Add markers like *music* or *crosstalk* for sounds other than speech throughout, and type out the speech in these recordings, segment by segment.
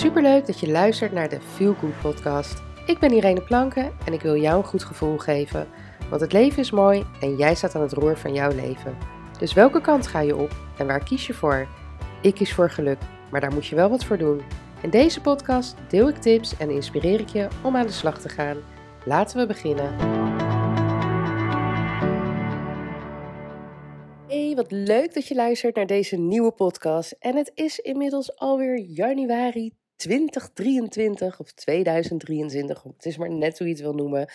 Superleuk dat je luistert naar de Feel Good podcast. Ik ben Irene Planken en ik wil jou een goed gevoel geven. Want het leven is mooi en jij staat aan het roer van jouw leven. Dus welke kant ga je op en waar kies je voor? Ik kies voor geluk, maar daar moet je wel wat voor doen. In deze podcast deel ik tips en inspireer ik je om aan de slag te gaan. Laten we beginnen. Hey, wat leuk dat je luistert naar deze nieuwe podcast. En het is inmiddels alweer januari 2023 of 2023. Het is maar net hoe je het wil noemen.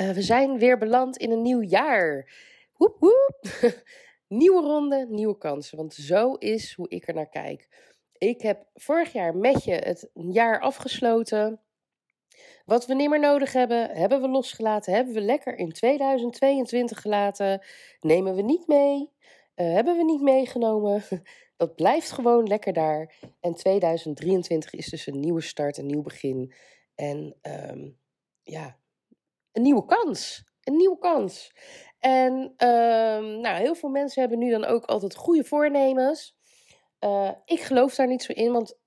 Uh, we zijn weer beland in een nieuw jaar. Woep woep. *laughs* nieuwe ronde, nieuwe kansen. Want zo is hoe ik er naar kijk. Ik heb vorig jaar met je het jaar afgesloten. Wat we niet meer nodig hebben, hebben we losgelaten. Hebben we lekker in 2022 gelaten. Nemen we niet mee. Uh, hebben we niet meegenomen. *laughs* Dat blijft gewoon lekker daar. En 2023 is dus een nieuwe start, een nieuw begin. En um, ja, een nieuwe kans. Een nieuwe kans. En um, nou, heel veel mensen hebben nu dan ook altijd goede voornemens. Uh, ik geloof daar niet zo in, want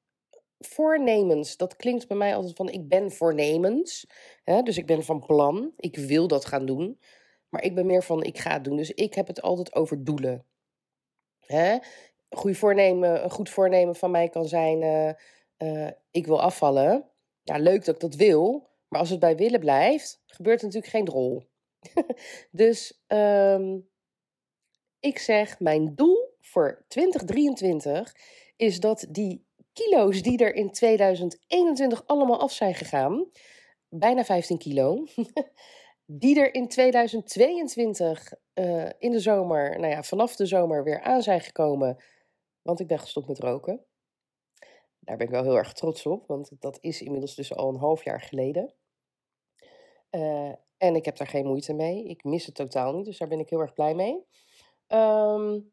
voornemens, dat klinkt bij mij altijd van ik ben voornemens. Hè? Dus ik ben van plan, ik wil dat gaan doen. Maar ik ben meer van ik ga het doen. Dus ik heb het altijd over doelen. Hè? Goede voornemen, een goed voornemen van mij kan zijn: uh, uh, ik wil afvallen. Ja, leuk dat ik dat wil. Maar als het bij willen blijft, gebeurt er natuurlijk geen rol. *laughs* dus um, ik zeg: mijn doel voor 2023 is dat die kilo's die er in 2021 allemaal af zijn gegaan, bijna 15 kilo, *laughs* die er in 2022 uh, in de zomer, nou ja, vanaf de zomer weer aan zijn gekomen, want ik ben gestopt met roken. Daar ben ik wel heel erg trots op, want dat is inmiddels dus al een half jaar geleden. Uh, en ik heb daar geen moeite mee. Ik mis het totaal niet, dus daar ben ik heel erg blij mee. Um,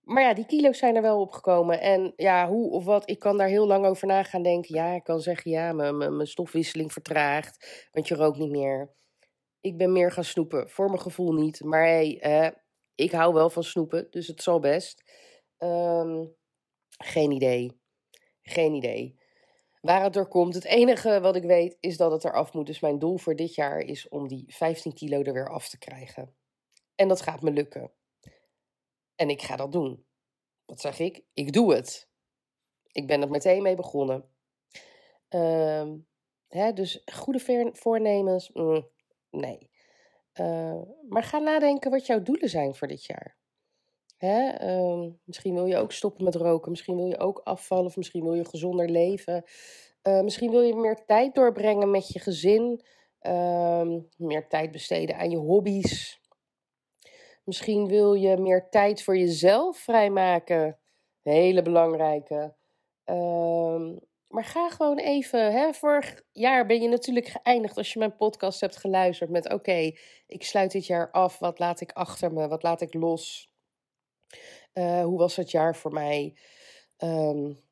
maar ja, die kilo's zijn er wel opgekomen. En ja, hoe of wat, ik kan daar heel lang over na gaan denken. Ja, ik kan zeggen, ja, mijn stofwisseling vertraagt, want je rookt niet meer. Ik ben meer gaan snoepen, voor mijn gevoel niet. Maar hey, eh, ik hou wel van snoepen, dus het zal best. Um, geen idee. Geen idee. Waar het door komt, het enige wat ik weet is dat het eraf moet. Dus mijn doel voor dit jaar is om die 15 kilo er weer af te krijgen. En dat gaat me lukken. En ik ga dat doen. Wat zeg ik? Ik doe het. Ik ben er meteen mee begonnen. Um, hè, dus goede voornemens, mm, nee. Uh, maar ga nadenken wat jouw doelen zijn voor dit jaar. Hè? Uh, misschien wil je ook stoppen met roken, misschien wil je ook afvallen, of misschien wil je gezonder leven. Uh, misschien wil je meer tijd doorbrengen met je gezin, ehm, meer tijd besteden aan je hobby's. Misschien wil je meer tijd voor jezelf vrijmaken. Hele belangrijke. Um, maar ga gewoon even. Hè, vorig jaar ben je natuurlijk geëindigd als je mijn podcast hebt geluisterd met: Oké, ik sluit dit jaar af. Wat laat ik achter me? Wat laat ik los? Uh, hoe was het jaar voor mij? Um,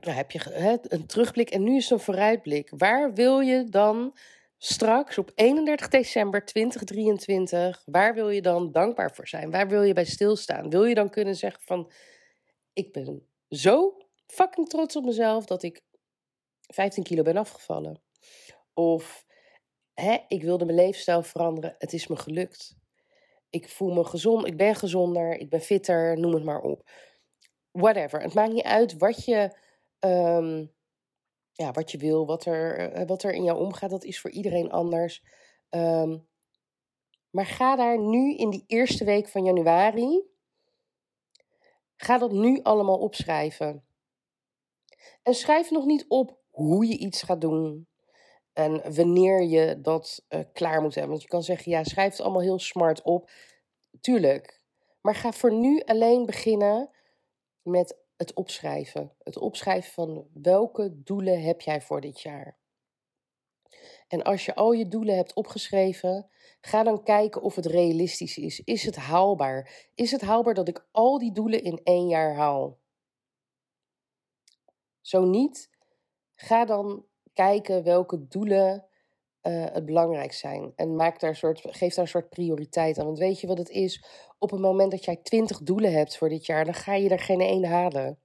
nou, heb je hè, een terugblik en nu is een vooruitblik. Waar wil je dan straks op 31 december 2023, waar wil je dan dankbaar voor zijn? Waar wil je bij stilstaan? Wil je dan kunnen zeggen van, ik ben zo fucking trots op mezelf dat ik 15 kilo ben afgevallen. Of, hè, ik wilde mijn leefstijl veranderen, het is me gelukt. Ik voel me gezond, ik ben gezonder, ik ben fitter, noem het maar op. Whatever. Het maakt niet uit wat je um, ja, wat je wil, wat er, eh, wat er in jou omgaat, dat is voor iedereen anders. Um, maar ga daar nu in die eerste week van januari, ga dat nu allemaal opschrijven. En schrijf nog niet op hoe je iets gaat doen en wanneer je dat uh, klaar moet hebben. Want je kan zeggen, ja, schrijf het allemaal heel smart op. Tuurlijk. Maar ga voor nu alleen beginnen met het opschrijven. Het opschrijven van welke doelen heb jij voor dit jaar. En als je al je doelen hebt opgeschreven, ga dan kijken of het realistisch is. Is het haalbaar? Is het haalbaar dat ik al die doelen in één jaar haal? Zo niet, ga dan kijken welke doelen uh, het belangrijk zijn. En maak daar een soort, geef daar een soort prioriteit aan. Want weet je wat het is? Op het moment dat jij twintig doelen hebt voor dit jaar, dan ga je er geen één halen.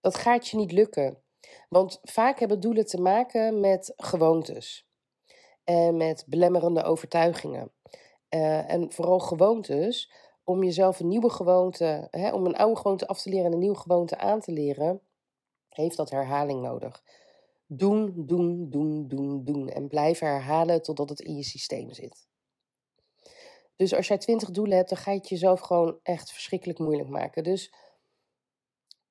Dat gaat je niet lukken. Want vaak hebben doelen te maken met gewoontes en met belemmerende overtuigingen. Uh, en vooral gewoontes, om jezelf een nieuwe gewoonte, hè, om een oude gewoonte af te leren en een nieuwe gewoonte aan te leren, heeft dat herhaling nodig. Doen, doen, doen, doen, doen. En blijven herhalen totdat het in je systeem zit. Dus als jij twintig doelen hebt, dan ga je het jezelf gewoon echt verschrikkelijk moeilijk maken. Dus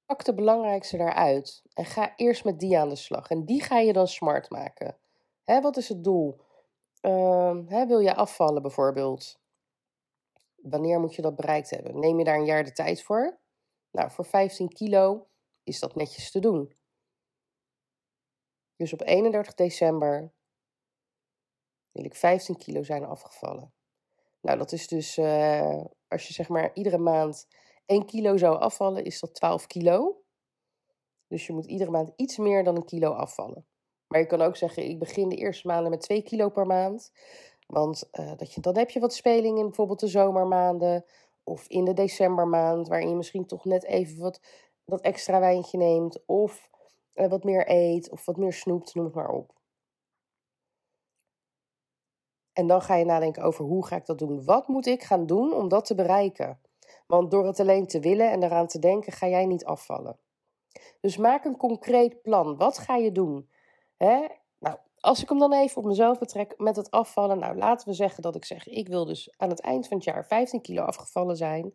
pak de belangrijkste daaruit en ga eerst met die aan de slag. En die ga je dan smart maken. Hè, wat is het doel? Uh, hè, wil je afvallen bijvoorbeeld? Wanneer moet je dat bereikt hebben? Neem je daar een jaar de tijd voor? Nou, voor 15 kilo is dat netjes te doen. Dus op 31 december wil ik 15 kilo zijn afgevallen. Nou, dat is dus, uh, als je zeg maar iedere maand 1 kilo zou afvallen, is dat 12 kilo. Dus je moet iedere maand iets meer dan een kilo afvallen. Maar je kan ook zeggen, ik begin de eerste maanden met 2 kilo per maand. Want uh, dat je, dan heb je wat speling in bijvoorbeeld de zomermaanden. Of in de decembermaand, waarin je misschien toch net even wat dat extra wijntje neemt. Of uh, wat meer eet, of wat meer snoept, noem het maar op. En dan ga je nadenken over hoe ga ik dat doen? Wat moet ik gaan doen om dat te bereiken? Want door het alleen te willen en eraan te denken, ga jij niet afvallen. Dus maak een concreet plan. Wat ga je doen? Hè? Nou, als ik hem dan even op mezelf betrek met het afvallen. Nou, laten we zeggen dat ik zeg, ik wil dus aan het eind van het jaar 15 kilo afgevallen zijn.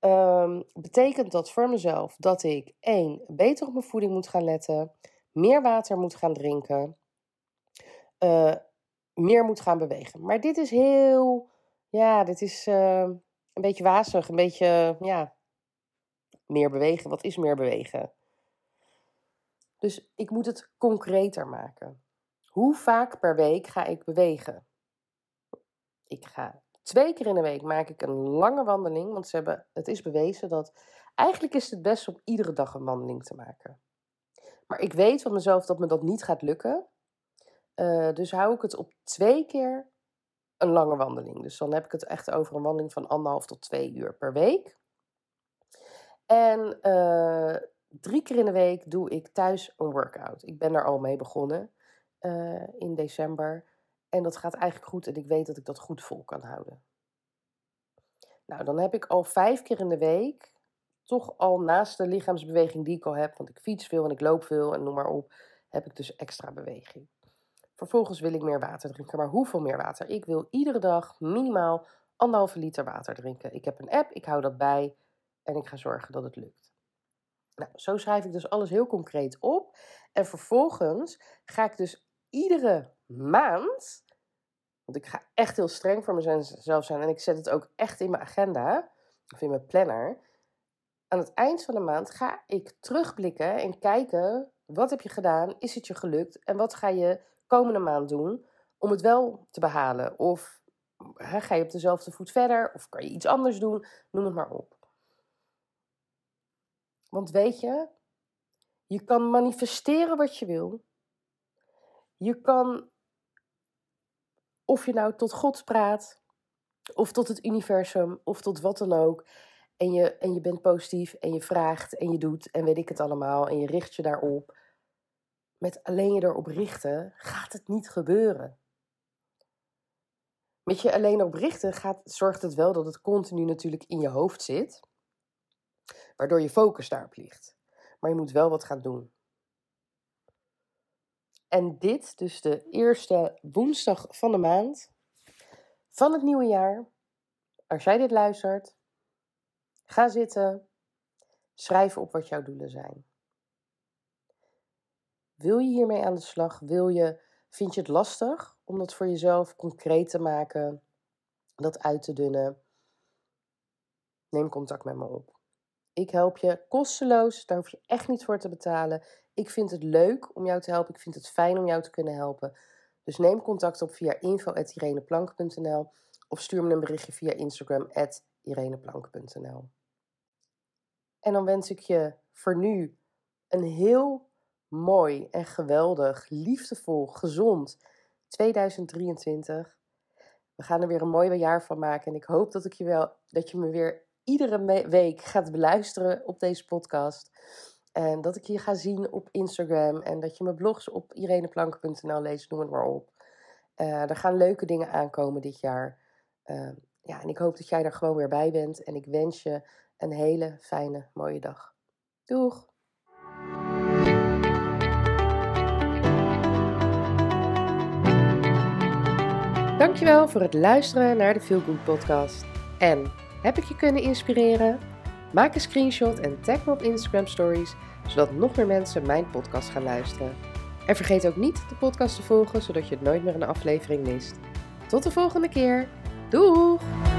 Um, betekent dat voor mezelf dat ik één, beter op mijn voeding moet gaan letten. Meer water moet gaan drinken. Uh, meer moet gaan bewegen. Maar dit is heel, ja, dit is uh, een beetje wazig, een beetje, ja, meer bewegen. Wat is meer bewegen? Dus ik moet het concreter maken. Hoe vaak per week ga ik bewegen? Ik ga twee keer in de week maak ik een lange wandeling, want ze hebben, het is bewezen dat eigenlijk is het best om iedere dag een wandeling te maken. Maar ik weet van mezelf dat me dat niet gaat lukken. Uh, dus hou ik het op twee keer een lange wandeling. Dus dan heb ik het echt over een wandeling van anderhalf tot twee uur per week. En uh, drie keer in de week doe ik thuis een workout. Ik ben daar al mee begonnen uh, in december. En dat gaat eigenlijk goed en ik weet dat ik dat goed vol kan houden. Nou, dan heb ik al vijf keer in de week, toch al naast de lichaamsbeweging die ik al heb, want ik fiets veel en ik loop veel en noem maar op, heb ik dus extra beweging. Vervolgens wil ik meer water drinken. Maar hoeveel meer water? Ik wil iedere dag minimaal anderhalve liter water drinken. Ik heb een app, ik hou dat bij en ik ga zorgen dat het lukt. Nou, zo schrijf ik dus alles heel concreet op. En vervolgens ga ik dus iedere maand, want ik ga echt heel streng voor mezelf zijn en ik zet het ook echt in mijn agenda of in mijn planner. Aan het eind van de maand ga ik terugblikken en kijken wat heb je gedaan, is het je gelukt en wat ga je komende maand doen om het wel te behalen? Of ga je op dezelfde voet verder? Of kan je iets anders doen? Noem het maar op. Want weet je, je kan manifesteren wat je wil. Je kan, of je nou tot God praat, of tot het universum, of tot wat dan ook. En je, en je bent positief en je vraagt en je doet en weet ik het allemaal. En je richt je daarop met alleen je erop richten, gaat het niet gebeuren. Met je alleen op richten gaat, zorgt het wel dat het continu natuurlijk in je hoofd zit, waardoor je focus daarop ligt. Maar je moet wel wat gaan doen. En dit, dus de eerste woensdag van de maand van het nieuwe jaar. Als jij dit luistert, ga zitten, schrijf op wat jouw doelen zijn. Wil je hiermee aan de slag? Wil je, vind je het lastig om dat voor jezelf concreet te maken, dat uit te dunnen? Neem contact met me op. Ik help je kosteloos, daar hoef je echt niet voor te betalen. Ik vind het leuk om jou te helpen, ik vind het fijn om jou te kunnen helpen. Dus neem contact op via info.ireneplank.nl of stuur me een berichtje via Instagram ireneplank.nl. En dan wens ik je voor nu een heel mooi en geweldig, liefdevol, gezond 2023. We gaan er weer een mooi jaar van maken. En ik hoop dat, ik je wel, dat je me weer iedere week gaat beluisteren op deze podcast. En dat ik je ga zien op Instagram. En dat je mijn blogs op ireneplanken.nl leest, noem het maar op. Uh, er gaan leuke dingen aankomen dit jaar. Uh, ja, en ik hoop dat jij er gewoon weer bij bent. En ik wens je een hele fijne, mooie dag. Doeg! Dankjewel voor het luisteren naar de Feel Good podcast. En heb ik je kunnen inspireren? Maak een screenshot en tag me op Instagram Stories, zodat nog meer mensen mijn podcast gaan luisteren. En vergeet ook niet de podcast te volgen, zodat je nooit meer een aflevering mist. Tot de volgende keer. Doeg!